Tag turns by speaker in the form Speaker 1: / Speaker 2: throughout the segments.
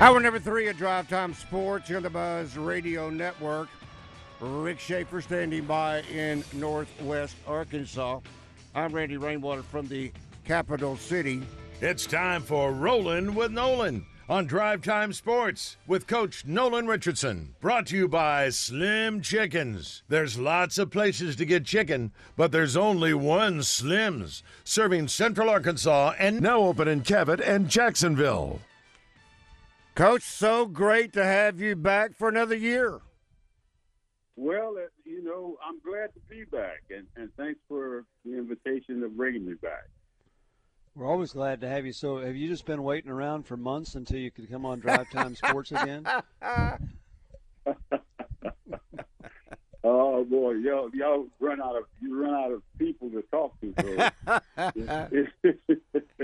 Speaker 1: Hour number three of Drive Time Sports on the Buzz Radio Network. Rick Schaefer standing by in Northwest Arkansas. I'm Randy Rainwater from the capital city.
Speaker 2: It's time for Rolling with Nolan on Drive Time Sports with Coach Nolan Richardson. Brought to you by Slim Chickens. There's lots of places to get chicken, but there's only one Slim's, serving Central Arkansas and
Speaker 3: Now open in Cabot and Jacksonville.
Speaker 1: Coach, so great to have you back for another year.
Speaker 4: Well, uh, you know, I'm glad to be back, and, and thanks for the invitation of bringing me back.
Speaker 5: We're always glad to have you. So, have you just been waiting around for months until you could come on Drive Time Sports again?
Speaker 4: oh boy, y'all, y'all run out of you run out of people to talk to. So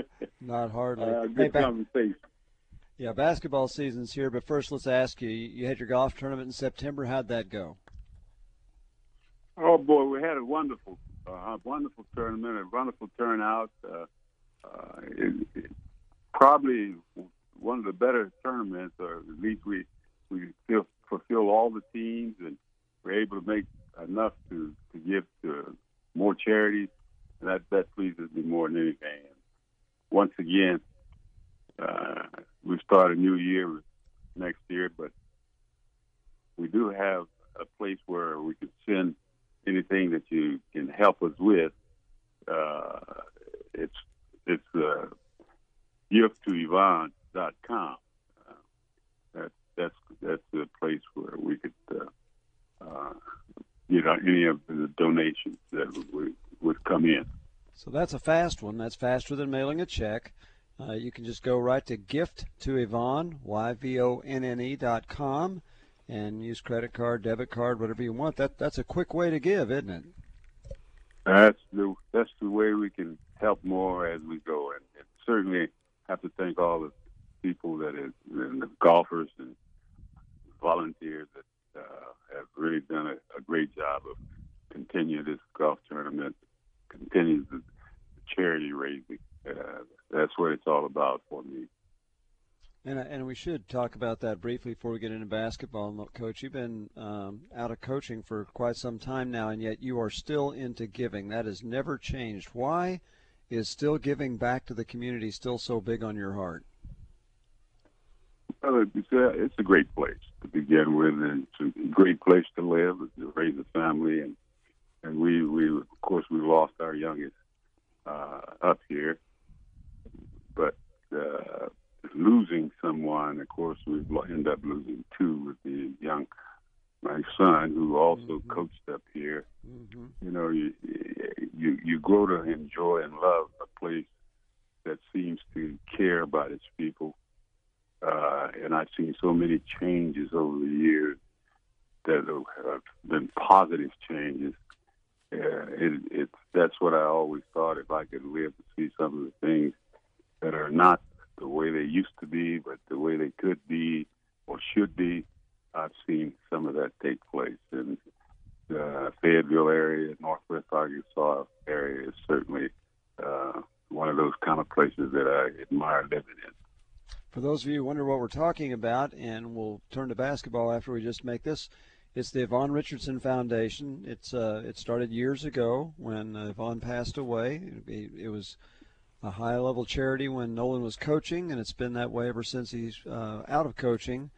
Speaker 5: Not hardly.
Speaker 4: uh,
Speaker 5: Hey,
Speaker 4: good
Speaker 5: ba-
Speaker 4: conversation.
Speaker 5: Yeah, basketball season's here, but first, let's ask you. You had your golf tournament in September. How'd that go?
Speaker 4: Oh boy, we had a wonderful, uh, wonderful tournament, a wonderful turnout. Uh, uh, it, it, probably one of the better tournaments, or at least we we feel, fulfill all the teams, and we're able to make enough to, to give to more charities. And that that pleases me more than anything. Once again, uh, we start a new year next year, but we do have a place where we can send anything that you can help us with. Uh, it's it's uh, gift to Yvonne.com. Uh, that, that's that's the place where we could uh, uh, get any of the donations that would, would come in.
Speaker 5: So that's a fast one. That's faster than mailing a check. Uh, you can just go right to gift to Yvonne, Y-V-O-N-N-E dot com, and use credit card, debit card, whatever you want. That That's a quick way to give, isn't it?
Speaker 4: That's the that's the way we can help more as we go, and, and certainly have to thank all the people that is and the golfers and volunteers that uh, have really done a, a great job of continue this golf tournament, continue the charity raising. Uh, that's what it's all about for me.
Speaker 5: And, and we should talk about that briefly before we get into basketball. Coach, you've been um, out of coaching for quite some time now, and yet you are still into giving. That has never changed. Why is still giving back to the community still so big on your heart?
Speaker 4: Well, it's a, it's a great place to begin with, and it's a great place to live, to Too with the young my son who also mm-hmm. coached up here. Mm-hmm. You know, you, you you grow to enjoy and love a place that seems to care about its people. Uh, and I've seen so many changes over the years that have been positive changes. Uh, it, it's that's what I always thought. If I could live to see some of the things that are not the way they used to be, but the way they could be, or should be, I've seen some of that take place. in the Fayetteville area, Northwest Arkansas area is certainly uh, one of those kind of places that I admire living in.
Speaker 5: For those of you who wonder what we're talking about, and we'll turn to basketball after we just make this, it's the Yvonne Richardson Foundation. It's uh, it started years ago when uh, Yvonne passed away. It, it was a high level charity when Nolan was coaching, and it's been that way ever since he's uh, out of coaching.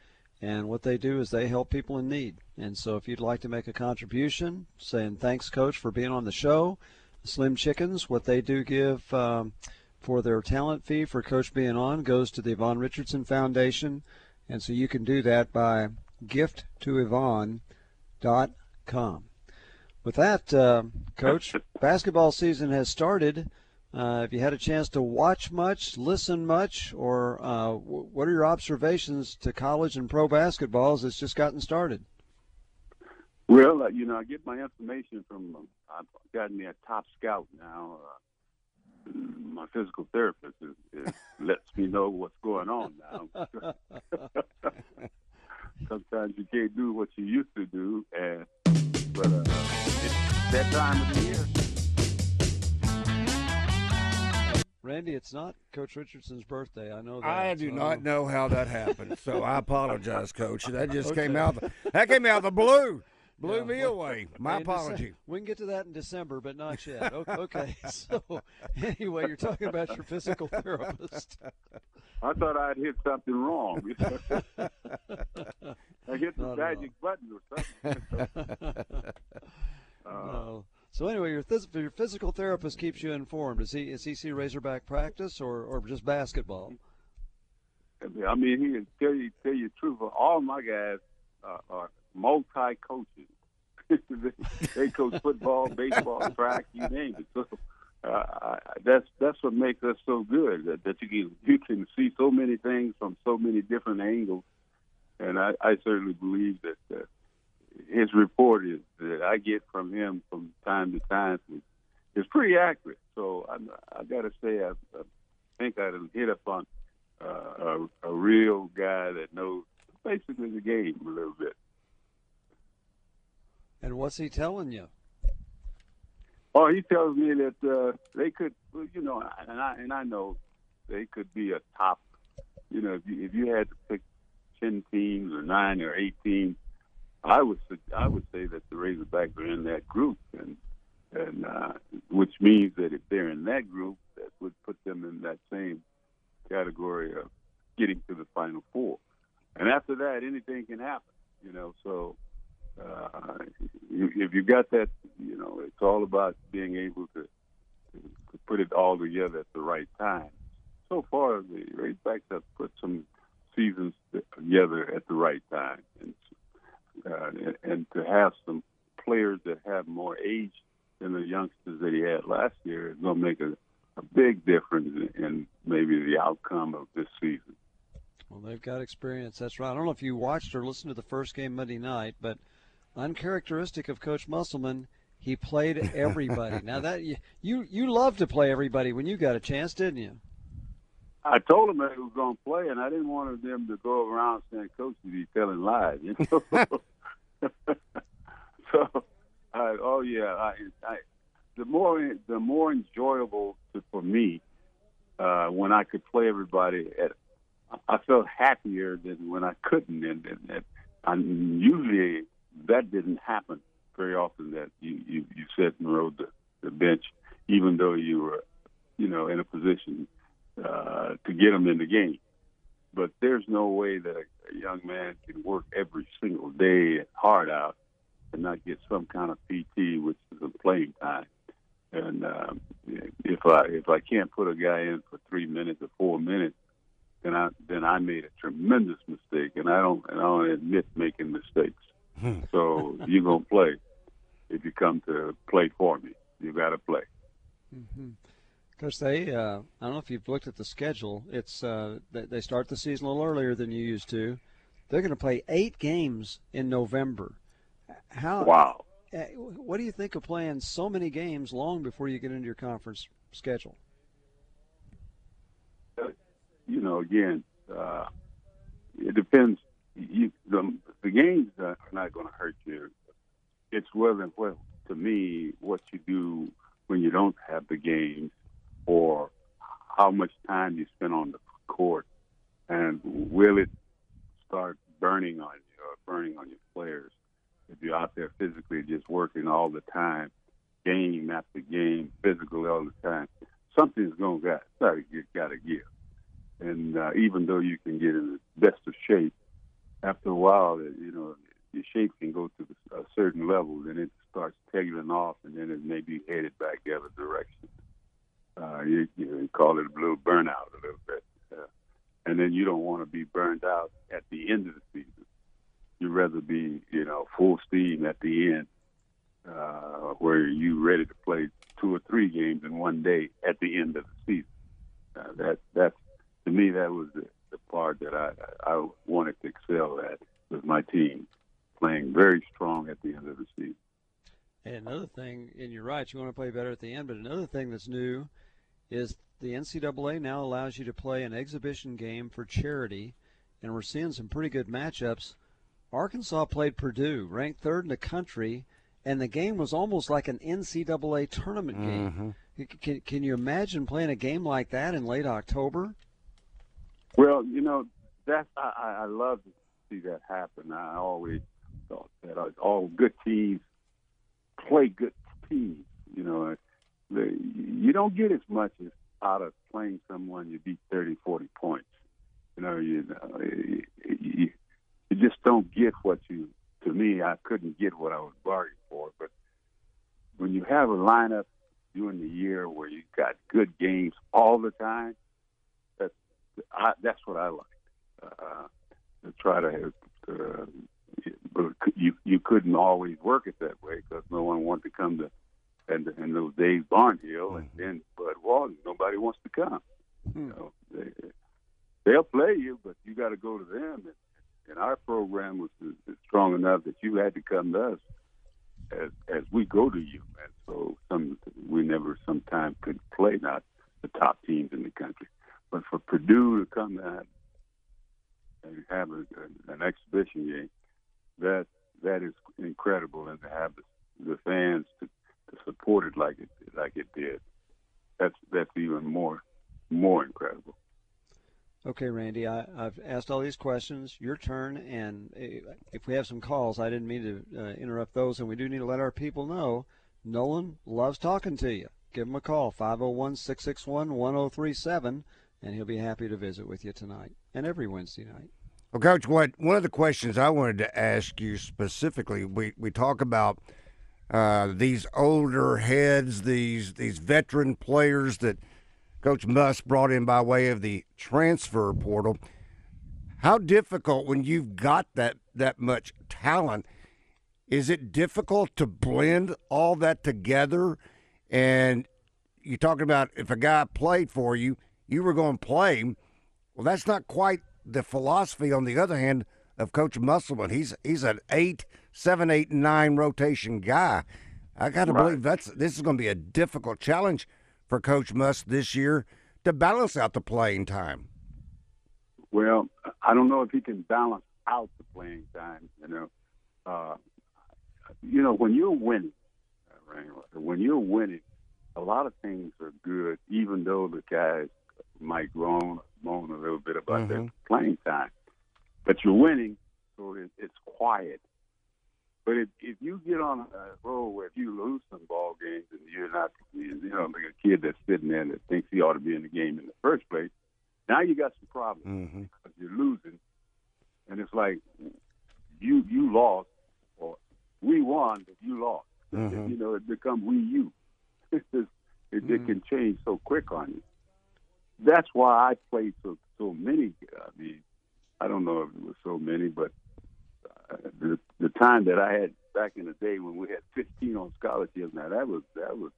Speaker 5: And what they do is they help people in need. And so if you'd like to make a contribution, saying thanks, Coach, for being on the show, Slim Chickens, what they do give um, for their talent fee for Coach being on goes to the Yvonne Richardson Foundation. And so you can do that by gift to gifttoyvonne.com. With that, uh, Coach, basketball season has started. Uh, have you had a chance to watch much, listen much, or uh, what are your observations to college and pro basketball as it's just gotten started?
Speaker 4: Well, uh, you know, I get my information from. I've gotten me a top scout now. Uh, my physical therapist is, is lets me know what's going on now. Sometimes you can't do what you used to do, and but uh, it's that time of the year.
Speaker 5: Randy, it's not Coach Richardson's birthday. I know that.
Speaker 1: I do
Speaker 5: so
Speaker 1: not know how that happened, so I apologize, Coach. That just came
Speaker 5: Okay.
Speaker 1: out. That came out of the blue. Blew
Speaker 5: Yeah,
Speaker 1: me
Speaker 5: well,
Speaker 1: away. My
Speaker 5: in Dece-
Speaker 1: apology.
Speaker 5: we can get to that in December, but not yet. O- Okay. So, anyway, you're talking about your physical therapist.
Speaker 4: I thought I'd hit something wrong. I hit the
Speaker 5: Not
Speaker 4: magic button or something. Uh,
Speaker 5: No. So anyway, your your physical therapist keeps you informed. Is he is he see Razorback practice or, or just basketball?
Speaker 4: I mean, he can tell you tell you the truth. All my guys uh, are multi coaches. they coach football, baseball, track, you name it. So uh, that's that's what makes us so good that, that you can you can see so many things from so many different angles. And I, I certainly believe that uh, his report is that I get from him from time to time is, pretty accurate. So I, I got to say I, I think I hit up on uh, a, a real guy that knows basically the game a little bit.
Speaker 5: And what's he telling you?
Speaker 4: Oh, he tells me that uh, they could, you know, and I and I know they could be a top. You know, if you, if you had to pick ten teams or nine or eight teams, I would I would say that the Razorbacks are in that group, and and uh, which means that if they're in that group, that would put them in that same category of getting to the Final Four. And after that, anything can happen. You know, so uh, if you got that, you know, it's all about being able to, to, put it all together at the right time. So far, the Razorbacks have put some seasons together at the right time, and uh, and, and to have some players that have more age than the youngsters that he had last year is going to make a, a big difference in, in maybe the outcome of this season.
Speaker 5: Well, they've got experience. That's right. I don't know if you watched or listened to the first game Monday night, but uncharacteristic of Coach Musselman, he played everybody. now that you, you you love to play everybody when you got a chance, didn't you?
Speaker 4: I told them he was going to play, and I didn't want them to go around saying, "Coach, he's telling lies." You know. so, I, oh yeah, I, I, the more the more enjoyable to, for me uh, when I could play everybody. At, I felt happier than when I couldn't, and, and, and, and usually that didn't happen very often. That you you, you sat and rode the, the bench, even though you were, you know, in a position uh, to get them in the game. But there's no way that a, a young man can work every single day hard out and not get some kind of PT, which is a playing time. And um, if I if I can't put a guy in for three minutes or four minutes, then I then I made a tremendous mistake, and I don't and I don't admit making mistakes. so you're gonna play if you come to play for me. You got to play.
Speaker 5: Because they, uh, I don't know if you've looked at the schedule. It's uh, they, start the season a little earlier than you used to. They're going to play eight games in November. How?
Speaker 4: Wow.
Speaker 5: uh, What do you think of playing so many games long before you get into your conference schedule?
Speaker 4: you know, again, uh, it depends. You, the, the games are not going to hurt you. It's whether, well, to me, what you do when you don't have the games, or how much time you spend on the court, and will it start burning on you or burning on your players if you're out there physically just working all the time, game after game, physically all the time something's to got to got to give. And uh, even though you can get in the best of shape, after a while, you know, your shape can go to a certain level, then it starts tailing off, and then it may be headed back the other direction. Uh, you, you, call it a little burnout a little bit, uh, and then you don't want to be burned out at the end of the season. You'd rather be, you know, full steam at the end, uh, where you're ready to play two or three games in one day at the end of the season. Uh, that to me that was the, the part that I I wanted to excel at with my team, playing very strong at the end of the season.
Speaker 5: And another thing, and you're right, you want to play better at the end, but another thing that's new is the NCAA now allows you to play an exhibition game for charity, and we're seeing some pretty good matchups. Arkansas played Purdue, ranked third in the country, and the game was almost like an NCAA tournament game. Mm-hmm. Can, can you imagine playing a game like that in late October?
Speaker 4: Well, you know, that's I, I love to see that happen. I always thought that all good teams play good teams. You know, the, you don't get as much as out of playing someone you beat 30, 40 points. You know, you, you, you, you just don't get what you. To me, I couldn't get what I was bargaining for. But when you have a lineup during the year where you got good games all the time, that's I, that's what I like. Uh, to try to have, uh, but you you couldn't always work it that way because no one wanted to come to and and those Dave Barnhill and mm-hmm. then Bud Walton. Nobody wants to come. You know, they, they'll play you, but you got to go to them. And, and our program was strong enough that you had to come to us as as we go to you. And so some we never sometimes could play not the top teams in the country, but for Purdue to come to and have a, an exhibition game, that that is incredible, and to have the, the fans to, to support it like it like it did, that's that's even more more incredible.
Speaker 5: Okay, Randy, I, have asked all these questions. Your turn, and eh, if we have some calls, I didn't mean to uh, interrupt those, and we do need to let our people know. Nolan loves talking to you. Give him a call, 501 661 1037, and he'll be happy to visit with you tonight and every Wednesday night.
Speaker 1: Well, Coach, what one of the questions I wanted to ask you specifically, we, we talk about uh, these older heads, these these veteran players that Coach Muss brought in by way of the transfer portal. How difficult when you've got that that much talent? Is it difficult to blend all that together? And you're talking about if a guy played for you, you were going to play. Well, that's not quite the philosophy, on the other hand, of Coach Musselman. He's he's an eight, seven, eight, nine rotation guy. I got to right. believe that's this is going to be a difficult challenge for Coach Muss this year to balance out the playing time.
Speaker 4: Well, I don't know if he can balance out the playing time. You know, uh, you know when you're winning, when you're winning, a lot of things are good, even though the guys might groan moan a little bit about mm-hmm. their playing time. But you're winning, so it's quiet. But if, if you get on a roll where if you lose some ball games and you're not, you know, like a kid that's sitting there that thinks he ought to be in the game in the first place, now you got some problems mm-hmm. because you're losing, and it's like you you lost or we won, but you lost. Mm-hmm. You know, it becomes we you. it, it, mm-hmm. it can change so quick on you that's why I played so so many. I mean, I don't know if it was so many, but the the time that I had back in the day when we had 15 on scholarships, now that was that was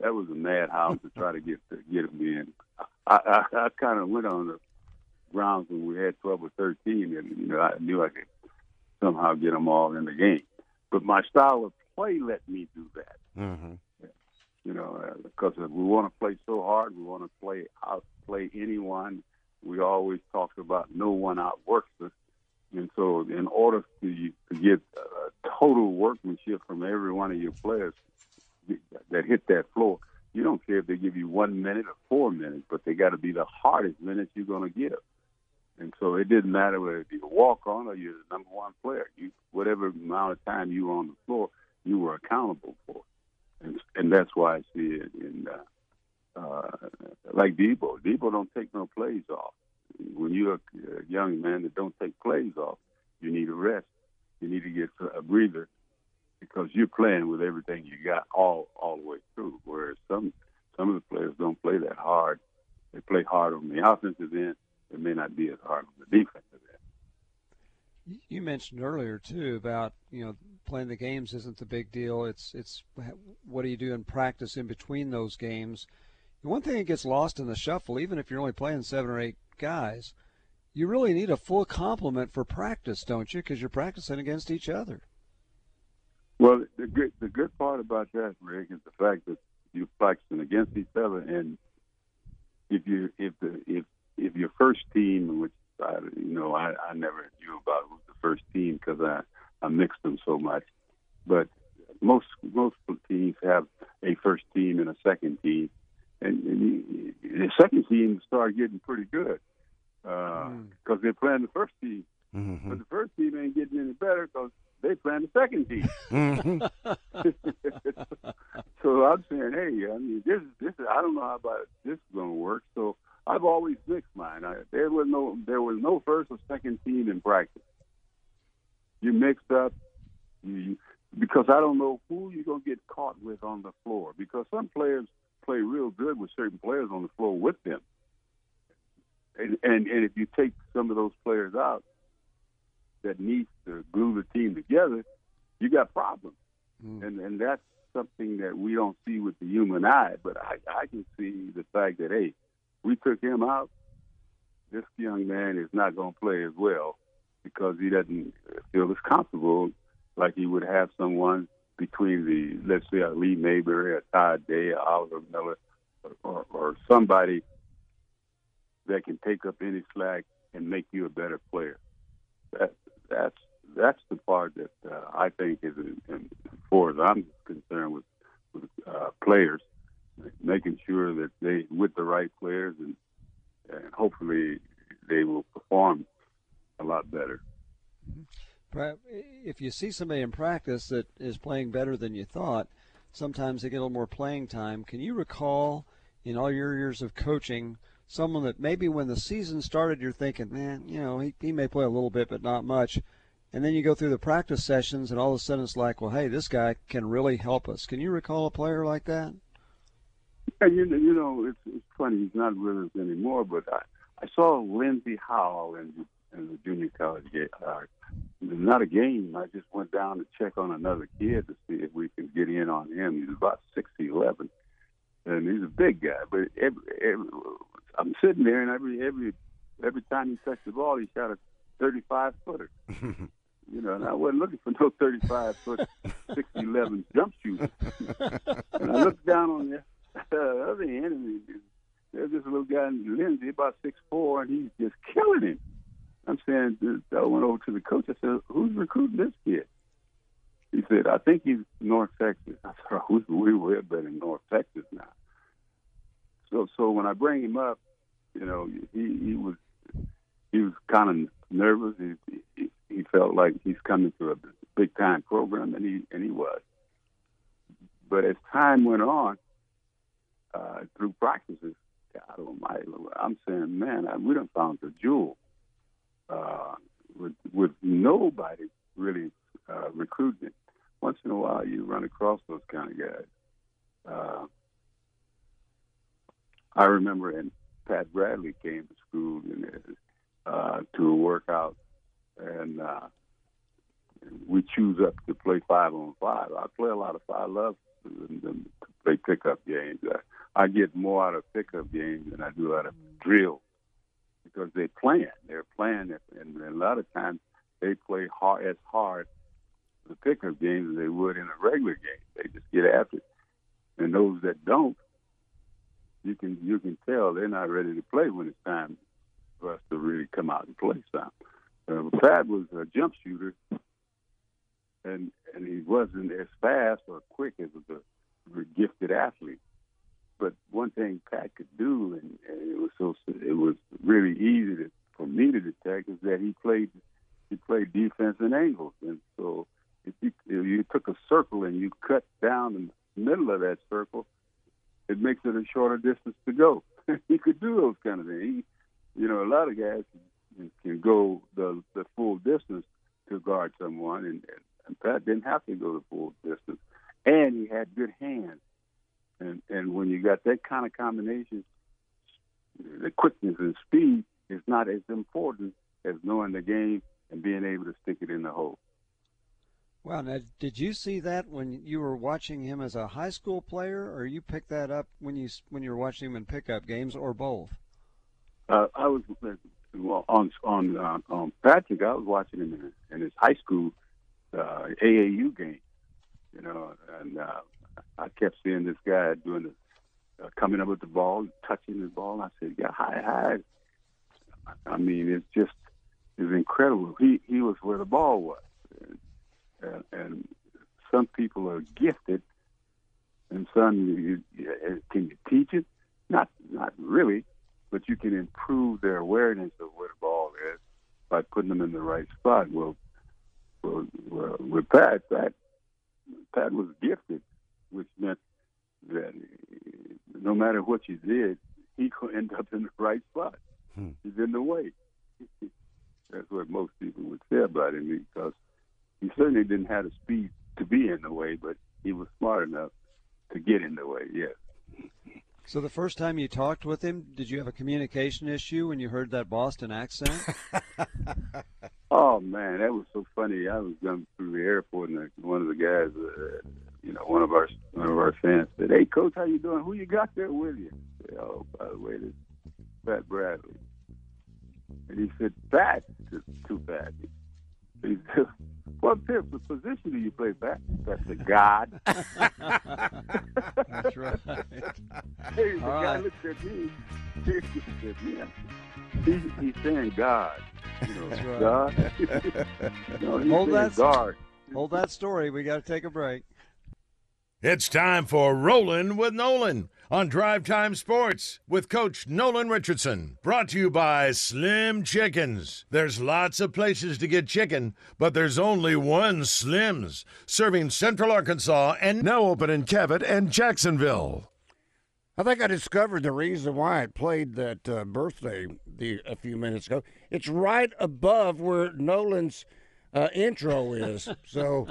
Speaker 4: that was a madhouse to try to get to get them in. I I, I kind of went on the grounds when we had 12 or 13, and you know I knew I could somehow get them all in the game. But my style of play let me do that. Mm-hmm. You know, uh, because we want to play so hard, we want to play outplay anyone. We always talk about no one outworks us, and so in order to, to get uh, total workmanship from every one of your players that hit that floor, you don't care if they give you one minute or four minutes, but they got to be the hardest minutes you're going to give. And so it didn't matter whether you're a walk on or you're the number one player. You, whatever amount of time you were on the floor, you were accountable for and and that's why I see it in uh, uh, like Devo. Devo don't take no plays off. When you're a uh, young man that don't take plays off, you need a rest. You need to get a breather because you're playing with everything you got all all the way through. Whereas some some of the players don't play that hard. They play hard on the offensive end. It may not be as hard on the defensive end.
Speaker 5: You mentioned earlier too about you know playing the games isn't the big deal. It's it's what do you do in practice in between those games. one thing that gets lost in the shuffle, even if you're only playing seven or eight guys, you really need a full complement for practice, don't you? Because you're practicing against each other.
Speaker 4: Well, the good the good part about that, Rick, is the fact that you're practicing against each other, and if you if the if if your first team, which I, you know I, I never knew about who's the first team because I I mixed them so much, but most most teams have a first team and a second team, and, and you, the second team started getting pretty good because uh, mm. they're playing the first team. Mm-hmm. But the first team ain't getting any better because they playing the second team. Mm-hmm. so I'm saying, hey, I mean, this this I don't know how about this is going to work. So I've always mixed mine. I, there was no there was no first or second team in practice. You mixed up, you, because I don't know who you're going to get caught with on the floor. Because some players play real good with certain players on the floor with them and, and and if you take some of those players out that needs to glue the team together, you got problems, mm. and and that's something that we don't see with the human eye. But I I can see the fact that hey, we took him out. This young man is not going to play as well because he doesn't feel as comfortable like he would have someone between the let's say a Lee Mayberry, a Todd Day, a Oliver Miller, or, or, somebody that can take up any slack and make you a better player. That that's that's the part that uh, I think is, as far as I'm concerned with with uh, players, making sure that they with the right players and and hopefully they will perform a lot better.
Speaker 5: If you see somebody in practice that is playing better than you thought, sometimes they get a little more playing time. Can you recall in all your years of coaching? someone that maybe when the season started you're thinking, man, you know, he, he may play a little bit but not much. And then you go through the practice sessions and all of a sudden it's like, well, hey, this guy can really help us. Can you recall a player like that?
Speaker 4: Yeah, you, you know, it's, it's funny. He's not with us anymore, but I, I saw Lenzie Howell in, in the junior college. Uh, not a game. I just went down to check on another kid to see if we can get in on him. He's about six eleven, and he's a big guy. But every, every, I'm sitting there, and every every every time he touched the ball, he shot a 35 footer. you know, and I wasn't looking for no 35 foot, 6'11 jump shooter. and I looked down on the uh, other end, and there's this little guy, Lenzie, about six four, and he's just killing him. I'm saying, I went over to the coach. I said, "Who's recruiting this kid?" He said, "I think he's North Texas." I said, oh, "We were better in North Texas now." So so when I bring him up, you know, he he was he was kind of nervous. He, he he felt like he's coming to a big time program, and he and he was. But as time went on, uh, through practices, God Almighty, I'm saying, man, I, we done found the jewel. Uh, with with nobody really uh, recruiting it. Once in a while, you run across those kind of guys. Uh, I remember, and Pat Bradley came to school and uh, to a workout, and uh, we choose up to play five on five. I play a lot of five. I love to play pickup games. I, I get more out of pickup games than I do out of drill because they're playing. They're playing, and a lot of times they play hard as hard the pickup games as they would in a regular game. They just get after it. And those that don't, you can you can tell they're not ready to play when it's time for us to really come out and play some. Uh, Pat was a jump shooter, and and he wasn't as fast or quick as a gifted athlete. But one thing Pat could do, and, and it was so it was really easy to, for me to detect, is that he played he played defense in angles, and so if you, if you took a circle and you cut down the middle of that circle, it makes it a shorter distance to go. he could do those kind of things. He, you know, a lot of guys can, can go the the full distance to guard someone, and, and Pat didn't have to go the full distance, and he had good hands. And and when you got that kind of combination, the quickness and speed is not as important as knowing the game and being able to stick it in the hole.
Speaker 5: Wow. Now, did you see that when you were watching him as a high school player, or you picked that up when you when you were watching him in pickup games, or both?
Speaker 4: Uh, I was well, on on uh, on Patrick. I was watching him in, in his high school uh, AAU game, you know, and uh, I kept seeing this guy doing the uh, coming up with the ball, touching the ball. And I said, "Yeah, high, high." I mean, it's just it's incredible. He he was where the ball was, and, and some people are gifted, and some you, you, can you teach it? Not not really, but you can improve their awareness of where the ball is by putting them in the right spot. Well, well, well with Pat, Pat Pat was gifted, which meant that no matter what you did, he could end up in the right spot. Hmm. He's in the way. That's what most people would say about him because he certainly didn't have the speed to be in the way, but he was smart enough to get in the way. Yes.
Speaker 5: So the first time you talked with him, did you have a communication issue when you heard that Boston accent?
Speaker 4: oh man, that was so funny. I was going through the airport, and one of the guys, uh, you know, one of our one of our fans said, "Hey, coach, how you doing? Who you got there with you?" Said, oh, by the way, this Pat Bradley. And he said, "Pat, too bad." He said, "What position do you play, Pat?" That's a God.
Speaker 5: That's right.
Speaker 4: hey, the All guy right. looked at me. He said, "Yeah." He, he's saying God. You know, right. God. no,
Speaker 5: Hold that.
Speaker 4: God.
Speaker 5: Hold that story. We got to take a break.
Speaker 2: It's time for Rolling with Nolan on Drive Time Sports with Coach Nolan Richardson. Brought to you by Slim Chickens. There's lots of places to get chicken, but there's only one Slim's, serving Central Arkansas and now open in Cabot and Jacksonville.
Speaker 1: I think I discovered the reason why it played that uh, birthday the, a few minutes ago. It's right above where Nolan's uh, intro is. So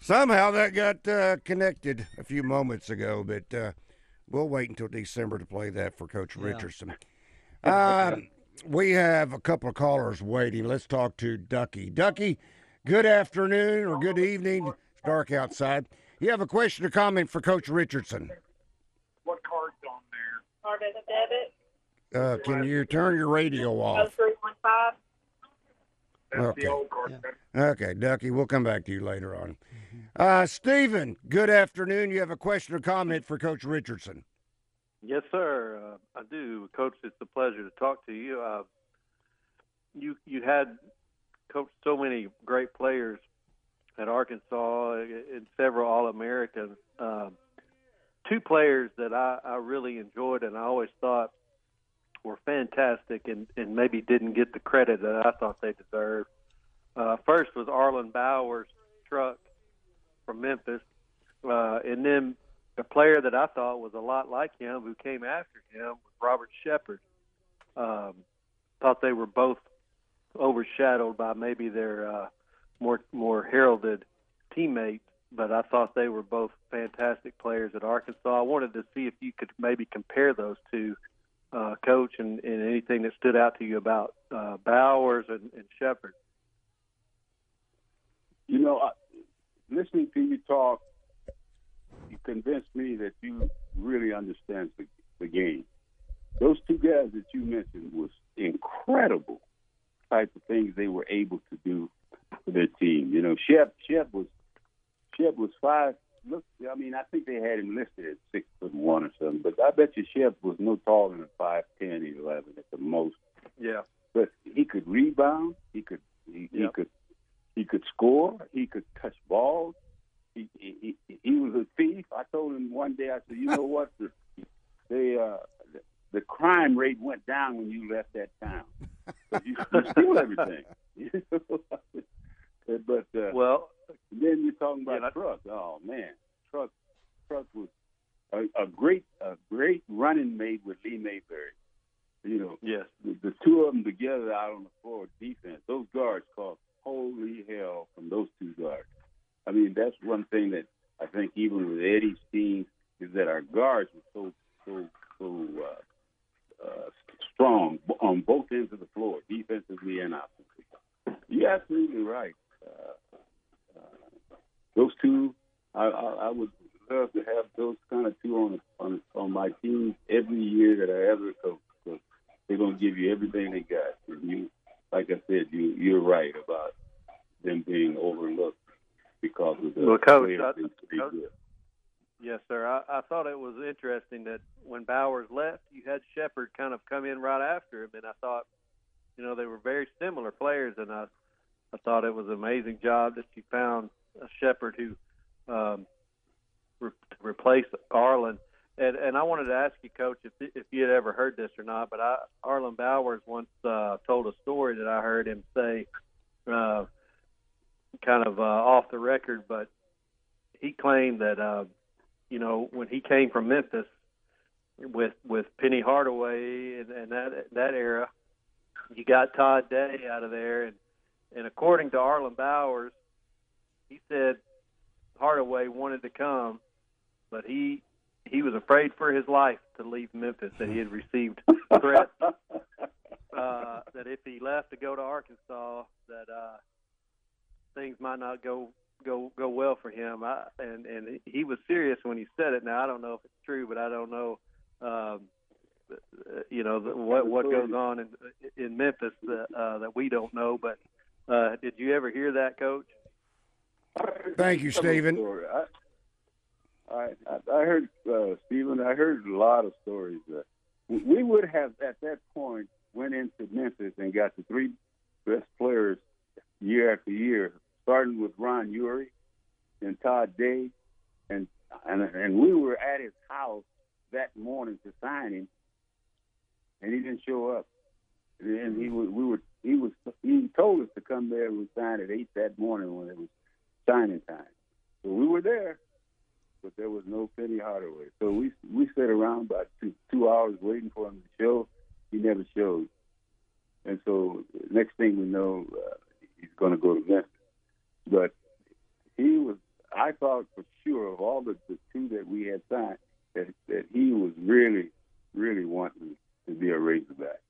Speaker 1: somehow that got uh, connected a few moments ago, but uh, we'll wait until December to play that for Coach yeah. Richardson. Um, we have a couple of callers waiting. Let's talk to Ducky. Ducky, good afternoon or good evening. It's dark outside. You have a question or comment for Coach Richardson?
Speaker 6: What card's on there? Card is a
Speaker 1: debit. Uh, can you turn your radio off? 0315.
Speaker 6: That's okay. the old card.
Speaker 1: Yeah. Okay, Ducky, we'll come back to you later on. Uh, Stephen, good afternoon. You have a question or comment for Coach Richardson?
Speaker 7: Yes, sir. Uh, I do, Coach. It's a pleasure to talk to you. Uh, you you had coached so many great players at Arkansas and several All Americans. Uh, two players that I, I really enjoyed and I always thought were fantastic and, and maybe didn't get the credit that I thought they deserved. Uh, first was Arlyn Bowers truck from Memphis, uh, and then a player that I thought was a lot like him who came after him was Robert Shepherd. Um, thought they were both overshadowed by maybe their uh, more more heralded teammates, but I thought they were both fantastic players at Arkansas. I wanted to see if you could maybe compare those two uh, coach, and, and anything that stood out to you about uh, Bowers and, and Shepherd?
Speaker 4: You know, I, listening to you talk, you convinced me that you really understand the, the game. Those two guys that you mentioned was incredible type of things they were able to do for their team. You know, Shep Shep was Shep was five look, I mean, I think they had him listed at six foot one or something, but I bet you Shep was no taller than five ten, eleven at the most.
Speaker 7: Yeah.
Speaker 4: But he could rebound. He could. He, yep. he could. He could score. He could touch balls. He, he he he was a thief. I told him one day. I said, you know what? The the uh the crime rate went down when you left that town. You, you steal everything. but uh,
Speaker 7: well,
Speaker 4: talking about yeah, truck. Oh man, truck, truck was a, a great a great running mate with Lee Mayberry. You know,
Speaker 7: Yes.
Speaker 4: the, the two of them together out on the floor defense. Those guards caused holy hell from those two guards. I mean, that's one thing that I think even with Eddie's team is that our guards were so so so uh, uh, strong on both ends of the floor, defensively and offensively. You're absolutely right. Uh, uh, those two, I, I, I would love to have those kind of two on on on my team every year that I ever coach. 'cause they're gonna give you everything they got. And you, like I said, you you're right about them being overlooked because of the
Speaker 7: Well, Coach,
Speaker 4: players
Speaker 7: I-
Speaker 4: they- they
Speaker 7: Coach-
Speaker 4: get.
Speaker 7: Yes, sir. I, I thought it was interesting that when Bowers left, you had Shepherd kind of come in right after him, and I thought, you know, they were very similar players, and I, I thought it was an amazing job that you found a Shepherd who um, re- replaced Arlyn. And and I wanted to ask you, Coach, if if you had ever heard this or not, but I, Arlyn Bowers once uh, told a story that I heard him say, uh, kind of uh, off the record, but he claimed that. Uh, you know, when he came from Memphis with with Penny Hardaway and, and that that era, you got Todd Day out of there, and and according to Arlyn Bowers, he said Hardaway wanted to come, but he he was afraid for his life to leave Memphis. That he had received threats uh, that if he left to go to Arkansas, that uh, things might not go go go well for him. I, and and he was serious when he said it. Now I don't know if it's true, but I don't know. Um, you know the, what what goes on in in Memphis that uh, that we don't know. But uh, did you ever hear that, Coach?
Speaker 1: Thank you, Stephen.
Speaker 4: Story. I, I, I heard uh, Stephen. I heard a lot of stories. Uh, we would have at that point went into Memphis and got the three best players year after year, starting with Ron Huery and Todd Day, and and and we were at his house that morning to sign him, and he didn't show up. And he was, we were he was he told us to come there and sign at eight that morning when it was signing time. So we were there, but there was no Penny Hardaway. So we we sat around about two two hours waiting for him to show. He never showed, and so next thing we know, uh, he's going to go to Memphis. But he was. I thought for sure of all the, the two that we had signed that that he was really really wanting to be a Razorback.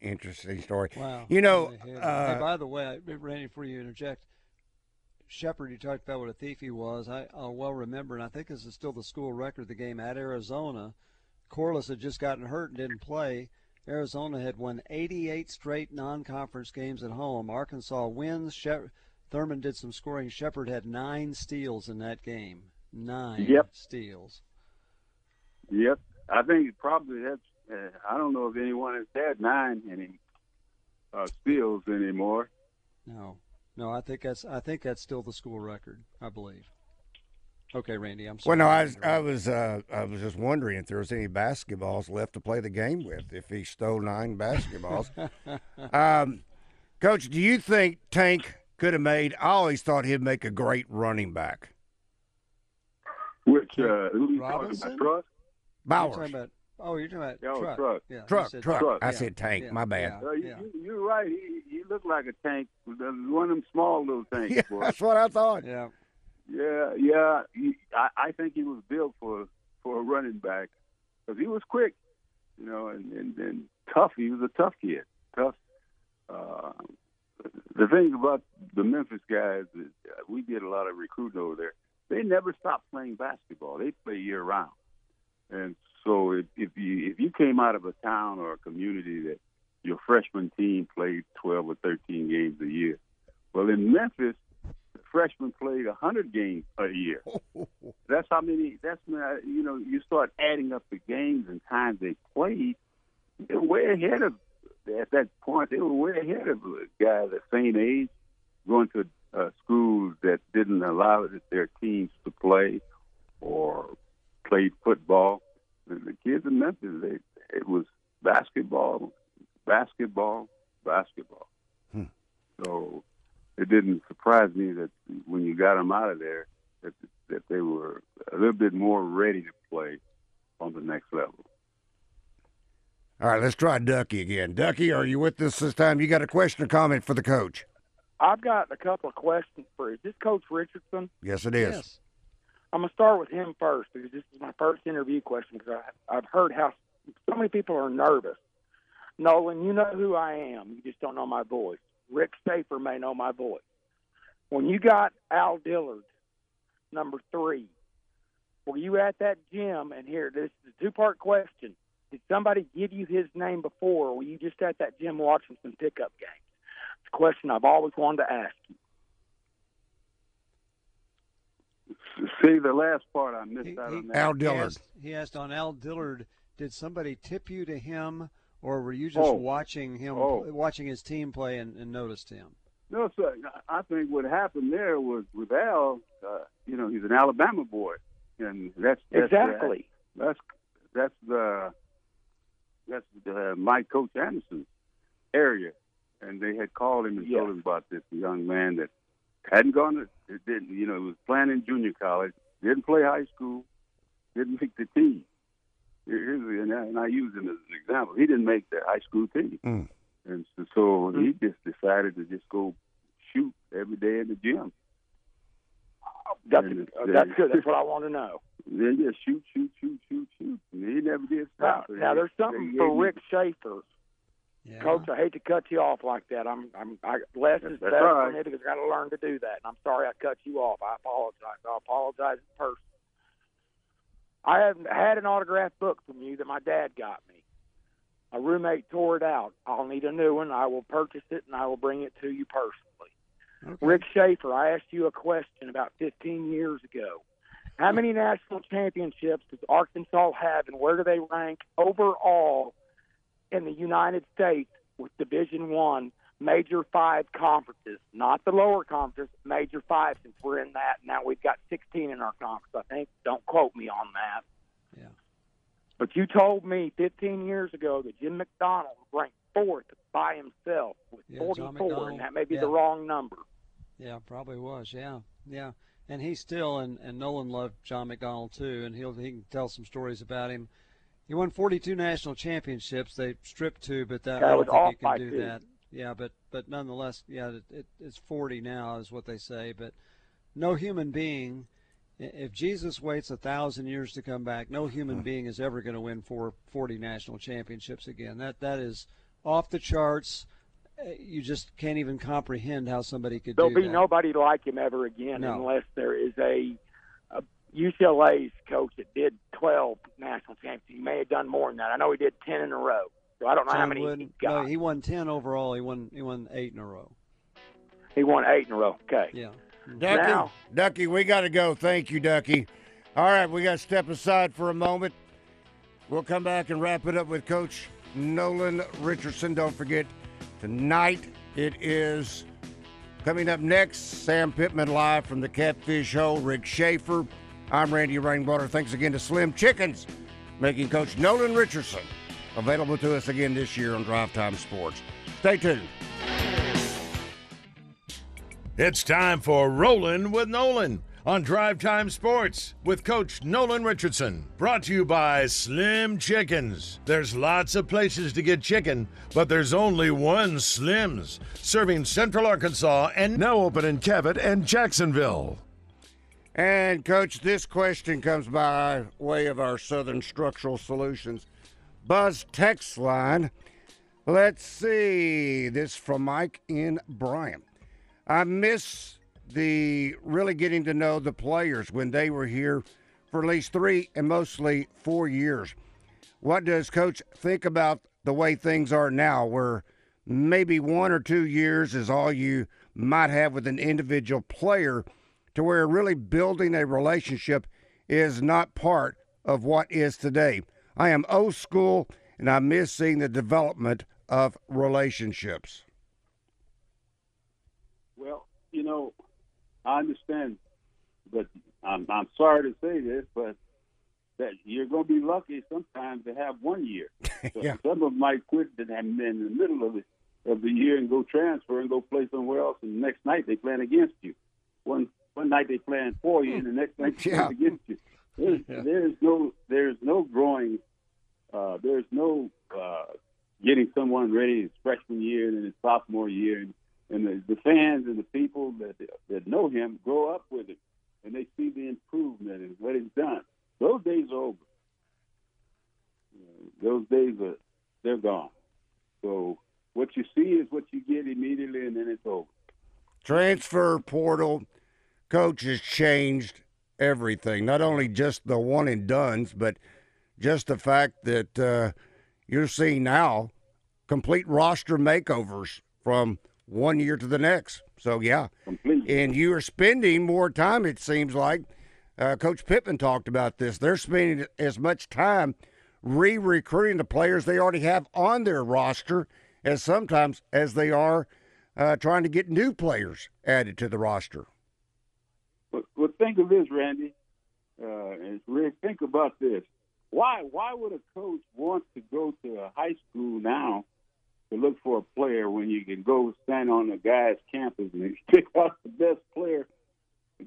Speaker 1: Interesting story.
Speaker 5: Wow.
Speaker 1: You know,
Speaker 5: Hey, hey,
Speaker 1: uh,
Speaker 5: hey, by the way, I- Randy, before you interject, Shepherd, you talked about what a thief he was. I, I well remember, and I think this is still the school record. The game at Arizona, Corliss had just gotten hurt and didn't play. Arizona had won 88 straight non-conference games at home. Arkansas wins. Shep- Thurman did some scoring. Shepherd had nine steals in that game. Nine
Speaker 4: Yep.
Speaker 5: steals.
Speaker 4: Yep, I think probably that's. Uh, I don't know if anyone has had nine any uh, steals anymore.
Speaker 5: No, no, I think that's I think that's still the school record. I believe. Okay, Randy, I'm sorry.
Speaker 1: Well, no, I was I was, uh, I was just wondering if there was any basketballs left to play the game with. If he stole nine basketballs, um, Coach, do you think Tank could have made? I always thought he'd make a great running back.
Speaker 4: Which uh, who you talking about? Truck?
Speaker 1: Bowers,
Speaker 5: talking about, oh, you're talking about truck.
Speaker 4: Truck.
Speaker 5: Yeah,
Speaker 1: truck,
Speaker 5: said
Speaker 1: truck.
Speaker 4: Truck.
Speaker 1: I
Speaker 5: Yeah,
Speaker 1: said Tank.
Speaker 5: yeah,
Speaker 1: My bad.
Speaker 5: yeah.
Speaker 4: Uh, you, you, you're right. He he looked like a tank. One of them small little tanks.
Speaker 1: Yeah,
Speaker 4: boy.
Speaker 1: that's what I thought.
Speaker 5: Yeah.
Speaker 4: Yeah, yeah. He, I, I think he was built for for a running back because he was quick, you know, and, and and tough. He was a tough kid. Tough. Uh, the thing about the Memphis guys is uh, we did a lot of recruiting over there. They never stopped playing basketball. They play year round, and so if, if you if you came out of a town or a community that your freshman team played twelve or thirteen games a year, well in Memphis the freshmen played a hundred games a year. That's how many. That's uh, you know you start adding up the games and times they played. They're way ahead of at that point. They were way ahead of guys at same age going to uh, schools that didn't allow their teams to play or played football. The, the kids in Memphis, they it was basketball, basketball, basketball.
Speaker 1: Hmm.
Speaker 4: So it didn't surprise me that when you got them out of there, that that they were a little bit more ready to play on the next level.
Speaker 1: All right, let's try Ducky again. Ducky, are you with us this time? You got a question or comment for the coach?
Speaker 6: I've got a couple of questions for you. Is this Coach Richardson?
Speaker 1: Yes, it is.
Speaker 5: Yes.
Speaker 6: I'm gonna start with him first because this is my first interview question because I've heard how so many people are nervous. Nolan, you know who I am. You just don't know my voice. Rick Schaefer may know my voice. When you got Al Dillard, number three, were you at that gym? And here, this is a two-part question. Did somebody give you his name before, or were you just at that gym watching some pickup games? It's a question I've always wanted to ask you.
Speaker 4: See the last part I missed
Speaker 5: He-
Speaker 4: out
Speaker 5: he-
Speaker 4: on that.
Speaker 1: Al
Speaker 5: He
Speaker 1: Dillard.
Speaker 5: asked, he asked on Al Dillard, did somebody tip you to him, or were you just
Speaker 4: Oh.
Speaker 5: watching him,
Speaker 4: Oh.
Speaker 5: watching his team play and, and noticed him?
Speaker 4: No, sir. I think what happened there was with Al. Uh, you know, he's an Alabama boy, and that's, that's
Speaker 6: Exactly.
Speaker 4: That's that's the that's the my Coach Anderson's area, and they had called him and
Speaker 6: Yeah.
Speaker 4: told him about this young man that hadn't gone to it didn't you know he was playing in junior college, didn't play high school, didn't make the team. Here's and, I, and I use him as an example. He didn't make the high school team,
Speaker 1: Mm.
Speaker 4: and so, so he just decided to just go shoot every day in the gym.
Speaker 6: That's,
Speaker 4: And
Speaker 6: uh, that's
Speaker 4: uh,
Speaker 6: good. That's what I want to know.
Speaker 4: Then just shoot, shoot, shoot, shoot, shoot. And he never did
Speaker 6: Now,
Speaker 4: stop.
Speaker 6: now there's something for Rick Schaefer.
Speaker 5: Yeah.
Speaker 6: Coach, I hate to cut you off like that. I'm, I'm, I, less is
Speaker 4: That's
Speaker 6: best
Speaker 4: all
Speaker 6: for
Speaker 4: right.
Speaker 6: me because I got to learn to do that. And I'm sorry I cut you off. I apologize. I apologize in person. I have had an autographed book from you that my dad got me. A roommate tore it out. I'll need a new one. I will purchase it and I will bring it to you personally.
Speaker 5: Okay.
Speaker 6: Rick Schaefer, I asked you a question about 15 years ago. How many national championships does Arkansas have, and where do they rank overall in the United States with Division One Major Five conferences? Not the lower conferences, Major Five. Since we're in that now, we've got 16 in our conference. I think. Don't quote me on that.
Speaker 5: Yeah.
Speaker 6: But you told me 15 years ago that Jim McDonnell ranked fourth by himself with
Speaker 5: Yeah,
Speaker 6: 44, and that may be
Speaker 5: Yeah.
Speaker 6: the wrong number.
Speaker 5: Yeah, probably was. Yeah, yeah. And he still and, and Nolan loved John McDonnell too, and he'll he can tell some stories about him. He won 42 national championships. They stripped two, but that,
Speaker 6: That
Speaker 5: I
Speaker 6: was
Speaker 5: don't think
Speaker 6: off
Speaker 5: you can do
Speaker 6: two.
Speaker 5: that. Yeah, but but nonetheless, yeah, it, it, it's 40 now is what they say. But no human being, if Jesus waits a thousand years to come back, no
Speaker 6: Hmm.
Speaker 5: human being is ever going to win for 40 national championships again. That that is off the charts. Uh, You just can't even comprehend how somebody could
Speaker 6: There'll
Speaker 5: do
Speaker 6: be
Speaker 5: that.
Speaker 6: nobody like him ever again
Speaker 5: No.
Speaker 6: unless there is a, a UCLA's coach that did 12 national championships. He may have done more than that. I know he did 10 in a row. So I don't know how many
Speaker 5: Wooden-
Speaker 6: he got.
Speaker 5: No, he won ten overall. He won he won eight in a row.
Speaker 6: he won eight in a row. Okay.
Speaker 5: Yeah.
Speaker 1: Ducky,
Speaker 6: Now-
Speaker 1: Ducky, we got to go. Thank you, Ducky. All right, we got to step aside for a moment. We'll come back and wrap it up with Coach Nolan Richardson. Don't forget, tonight it is coming up next. Sam Pittman live from the Catfish Hole. Rick Schaefer. I'm Randy Rainwater. Thanks again to Slim Chickens, making Coach Nolan Richardson available to us again this year on Drive Time Sports. Stay tuned.
Speaker 2: It's time for Rolling with Nolan on Drive Time Sports with Coach Nolan Richardson. Brought to you by Slim Chickens. There's lots of places to get chicken, but there's only one Slim's, serving Central Arkansas and
Speaker 3: Now open in Cabot and Jacksonville.
Speaker 1: And, Coach, this question comes by way of our Southern Structural Solutions Buzz text line. Let's see. This from Mike in Bryant. I miss the really getting to know the players when they were here for at least three and mostly four years. What does Coach think about the way things are now, where maybe one or two years is all you might have with an individual player, to where really building a relationship is not part of what is today? I am old school and I miss seeing the development of relationships.
Speaker 4: Well, you know, I understand, but I'm I'm sorry to say this, but that you're going to be lucky sometimes to have one year. So
Speaker 1: Yeah.
Speaker 4: Some of them might quit and been in the middle of the of the year and go transfer and go play somewhere else, and the next night they playing against you. One one night they playing for you, and the next night they
Speaker 1: Yeah.
Speaker 4: against you. There's,
Speaker 1: Yeah.
Speaker 4: there's no there's no growing. Uh, there's no uh, getting someone ready his freshman year and his sophomore year, and, and the, the fans and the people that that know him grow up with him, and they see the improvement and what he's done. Those days are over. Those days are they're gone. So what you see is what you get immediately, and then it's over.
Speaker 1: Transfer portal, coach has changed everything. Not only just the one and dones, but just the fact that uh, you're seeing now complete roster makeovers from one year to the next. So yeah,
Speaker 4: Completely.
Speaker 1: and you are spending more time. It seems like uh, Coach Pittman talked about this. They're spending as much time re-recruiting the players they already have on their roster as sometimes as they are uh, trying to get new players added to the roster.
Speaker 4: But, but think of this, Randy, uh, and Rick. Think about this. Why why would a coach want to go to a high school now to look for a player when you can go stand on a guy's campus and pick out the best player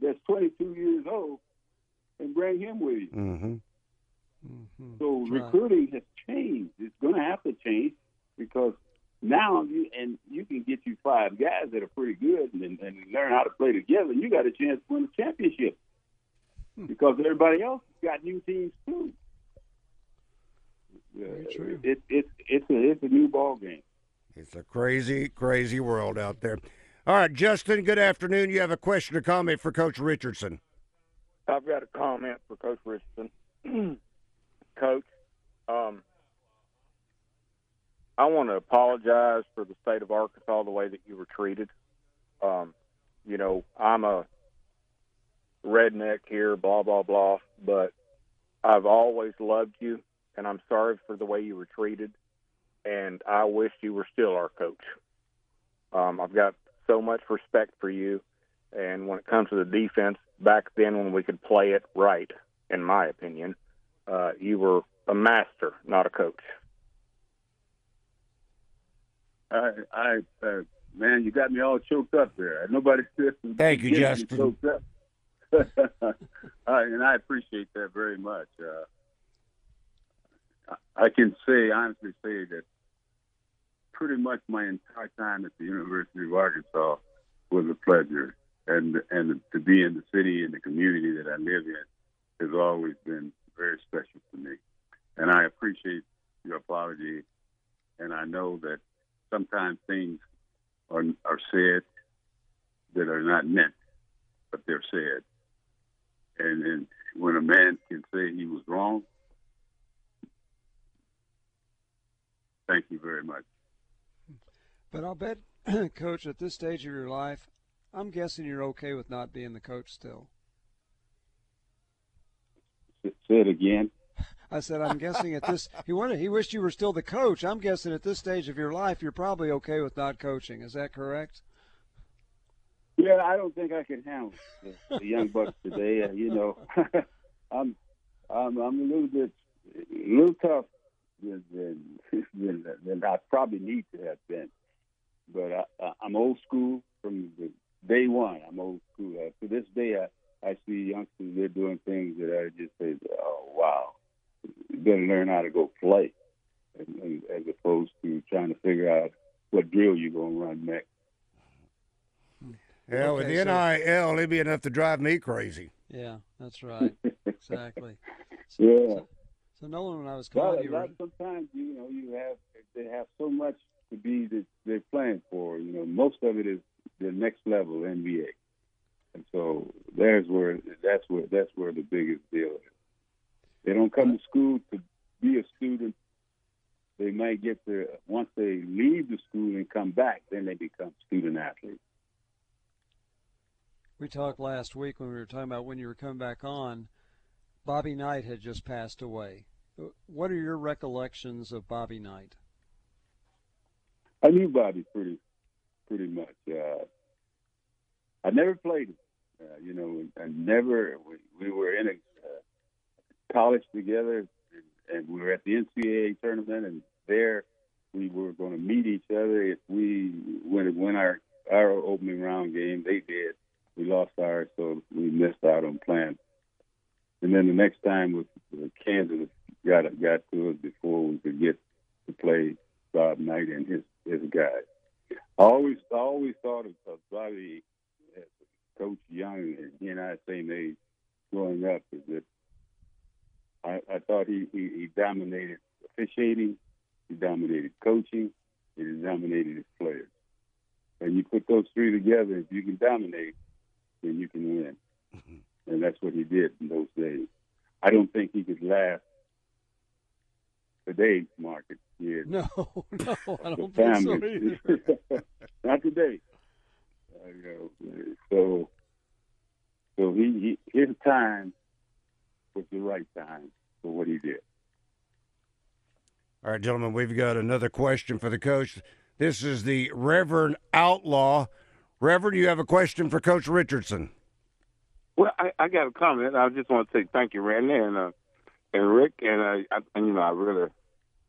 Speaker 4: that's 22 years old and bring him with you?
Speaker 1: Mm-hmm.
Speaker 4: So
Speaker 5: right.
Speaker 4: recruiting has changed. It's going to have to change because now you and you can get you five guys that are pretty good and, and learn how to play together. You got a chance to win a championship because everybody else has got new teams too.
Speaker 5: Very
Speaker 4: Uh,
Speaker 5: true.
Speaker 4: It, it, it's a it's a new ball game.
Speaker 1: It's a crazy, crazy world out there. All right, Justin. Good afternoon. You have a question or comment for Coach Richardson?
Speaker 6: I've got a comment for Coach Richardson. Coach, um, I want to apologize for the state of Arkansas the way that you were treated. Um, you know, I'm a redneck here, blah blah blah, but I've always loved you, and I'm sorry for the way you were treated, and I wish you were still our coach. Um, I've got so much respect for you, and when it comes to the defense, back then when we could play it right, in my opinion, uh, you were a master, not a coach.
Speaker 4: I, I uh, man, you got me all choked up there. Nobody.
Speaker 1: Thank you, Justin.
Speaker 4: choked up. I, and I appreciate that very much. Uh, I I can say honestly say that pretty much my entire time at the University of Arkansas was a pleasure, and and to be in the city and the community that I live in has always been very special to me. And I appreciate your apology, and I know that sometimes things are are said that are not meant, but they're said. And, and when a man can say he was wrong, thank you very much.
Speaker 5: But I'll bet, Coach, at this stage of your life, I'm guessing you're okay with not being the coach still.
Speaker 4: Say it again.
Speaker 5: I said, I'm guessing at this. He wanted. He wished you were still the coach. I'm guessing at this stage of your life, you're probably okay with not coaching. Is that correct?
Speaker 4: Yeah, I don't think I can handle the, the young bucks today. Uh, you know, I'm I'm I'm a little bit a little tough than than, than, I probably need to have been. But I, I'm old school from the day one. I'm old school. Uh, to this day, I I see youngsters they're doing things that I just say, oh wow, you better learn how to go play, and, and, as opposed to trying to figure out what drill you're gonna run next.
Speaker 1: Yeah, with
Speaker 5: Okay,
Speaker 1: the
Speaker 5: so-
Speaker 1: NIL, it'd be enough to drive me crazy.
Speaker 5: Yeah, that's right. exactly. So,
Speaker 4: Yeah.
Speaker 5: So, so Nolan, when I was
Speaker 4: Well,
Speaker 5: calling you,
Speaker 4: a lot- sometimes you know you have they have so much to be that they're playing for. You know, most of it is the next level NBA, and so there's where that's where that's where the biggest deal is. They don't come to school to be a student. They might get there once they leave the school and come back. Then they become student athletes.
Speaker 5: we talked last week when we were talking about when you were coming back on. Bobby Knight had just passed away. What are your recollections of Bobby Knight?
Speaker 4: I knew Bobby pretty pretty much. Uh, I never played him. Uh, you know, I never. We, we were in a college together, and, and we were at the NCAA tournament, and there we were going to meet each other if we when when our our opening round game. They did. we lost ours, so we missed out on playing. And then the next time was uh, Kansas got got to us before we could get to play Bob Knight and his his guys. I always I always thought of, of Bobby Coach Young and he and I same age growing up is that I, I thought he, he, he dominated officiating, he dominated coaching, and he dominated his players. And you put those three together, if you can dominate, then you can win. Mm-hmm. And that's what he did in those days. I don't think he could last today's market here.
Speaker 5: No, no, I don't think so either.
Speaker 4: Not today. Uh, you know, so, so he, he his time was the right time for what he did.
Speaker 1: All right, gentlemen, we've got another question for the coach. This is the Reverend Outlaw. Reverend, you have a question for Coach Richardson.
Speaker 8: Well, I, I got a comment. I just want to say thank you, Randy and uh, and Rick, and uh, I, and you know I really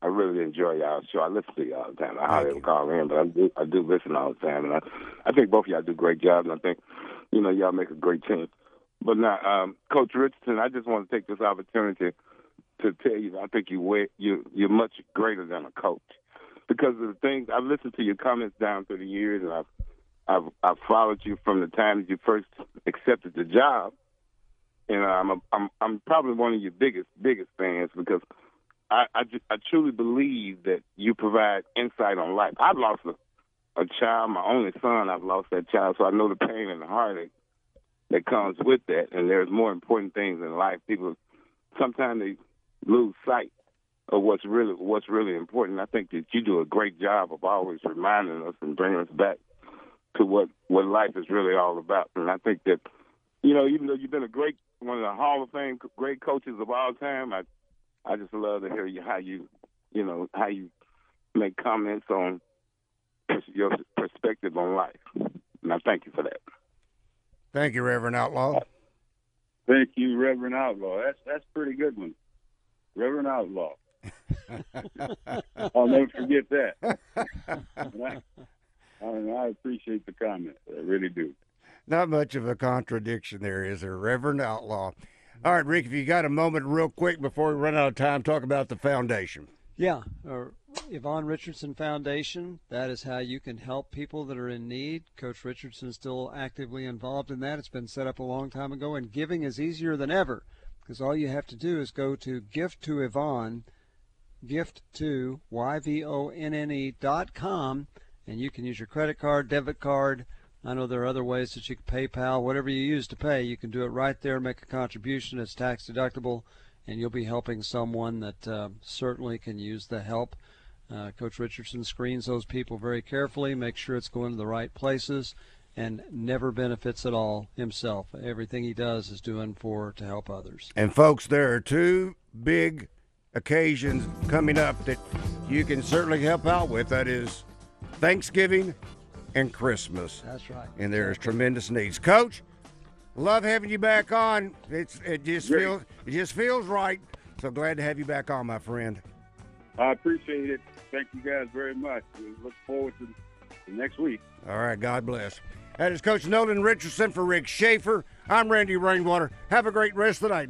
Speaker 8: I really enjoy y'all show. I listen to y'all all the time. I hardly call in, but I do I do listen all the time, and I I think both of y'all do great jobs, and I think you know y'all make a great team. But now, um, Coach Richardson, I just want to take this opportunity to tell you I think you way, you you're much greater than a coach because of the things I've listened to your comments down through the years, and I've I've, I've followed you from the time you first accepted the job, and I'm a, I'm I'm probably one of your biggest biggest fans because I I, I truly believe that you provide insight on life. I've lost a, a child, my only son. I've lost that child, so I know the pain and the heartache that comes with that. And there's more important things in life. People sometimes they lose sight of what's really what's really important. I think that you do a great job of always reminding us and bringing us back to what what life is really all about. And I think that you know, even though you've been a great one of the Hall of Fame great coaches of all time, I I just love to hear you how you you know how you make comments on your perspective on life. And I thank you for that.
Speaker 1: Thank you, Reverend Outlaw.
Speaker 4: Thank you, Reverend Outlaw. That's that's pretty good one, Reverend Outlaw. I'll never forget that. I, I appreciate the comment. I really do.
Speaker 1: Not much of a contradiction there, is there, Reverend Outlaw? All right, Rick, if you got a moment, real quick, before we run out of time, talk about the foundation.
Speaker 5: Yeah, or Yvonne Richardson Foundation. That is how you can help people that are in need. Coach Richardson is still actively involved in that. It's been set up a long time ago, and giving is easier than ever because all you have to do is go to Gift to Yvonne, gift to y v o n n e dot com and you can use your credit card, debit card. I know there are other ways that you can PayPal, whatever you use to pay, you can do it right there, make a contribution. It's tax deductible, and you'll be helping someone that uh, certainly can use the help. Uh, Coach Richardson screens those people very carefully, makes sure it's going to the right places, and never benefits at all himself. Everything he does is doing for to help others.
Speaker 1: And folks, there are two big occasions coming up that you can certainly help out with. That is Thanksgiving and Christmas.
Speaker 5: That's right.
Speaker 1: And there's tremendous needs. Coach, love having you back on. It's it just Great. feels it just feels right. So glad to have you back on, my friend.
Speaker 4: I appreciate it. Thank you guys very much. We look forward to next week.
Speaker 1: All right, God bless. That is Coach Nolan Richardson for Rick Schaefer. I'm Randy Rainwater. Have a great rest of the night.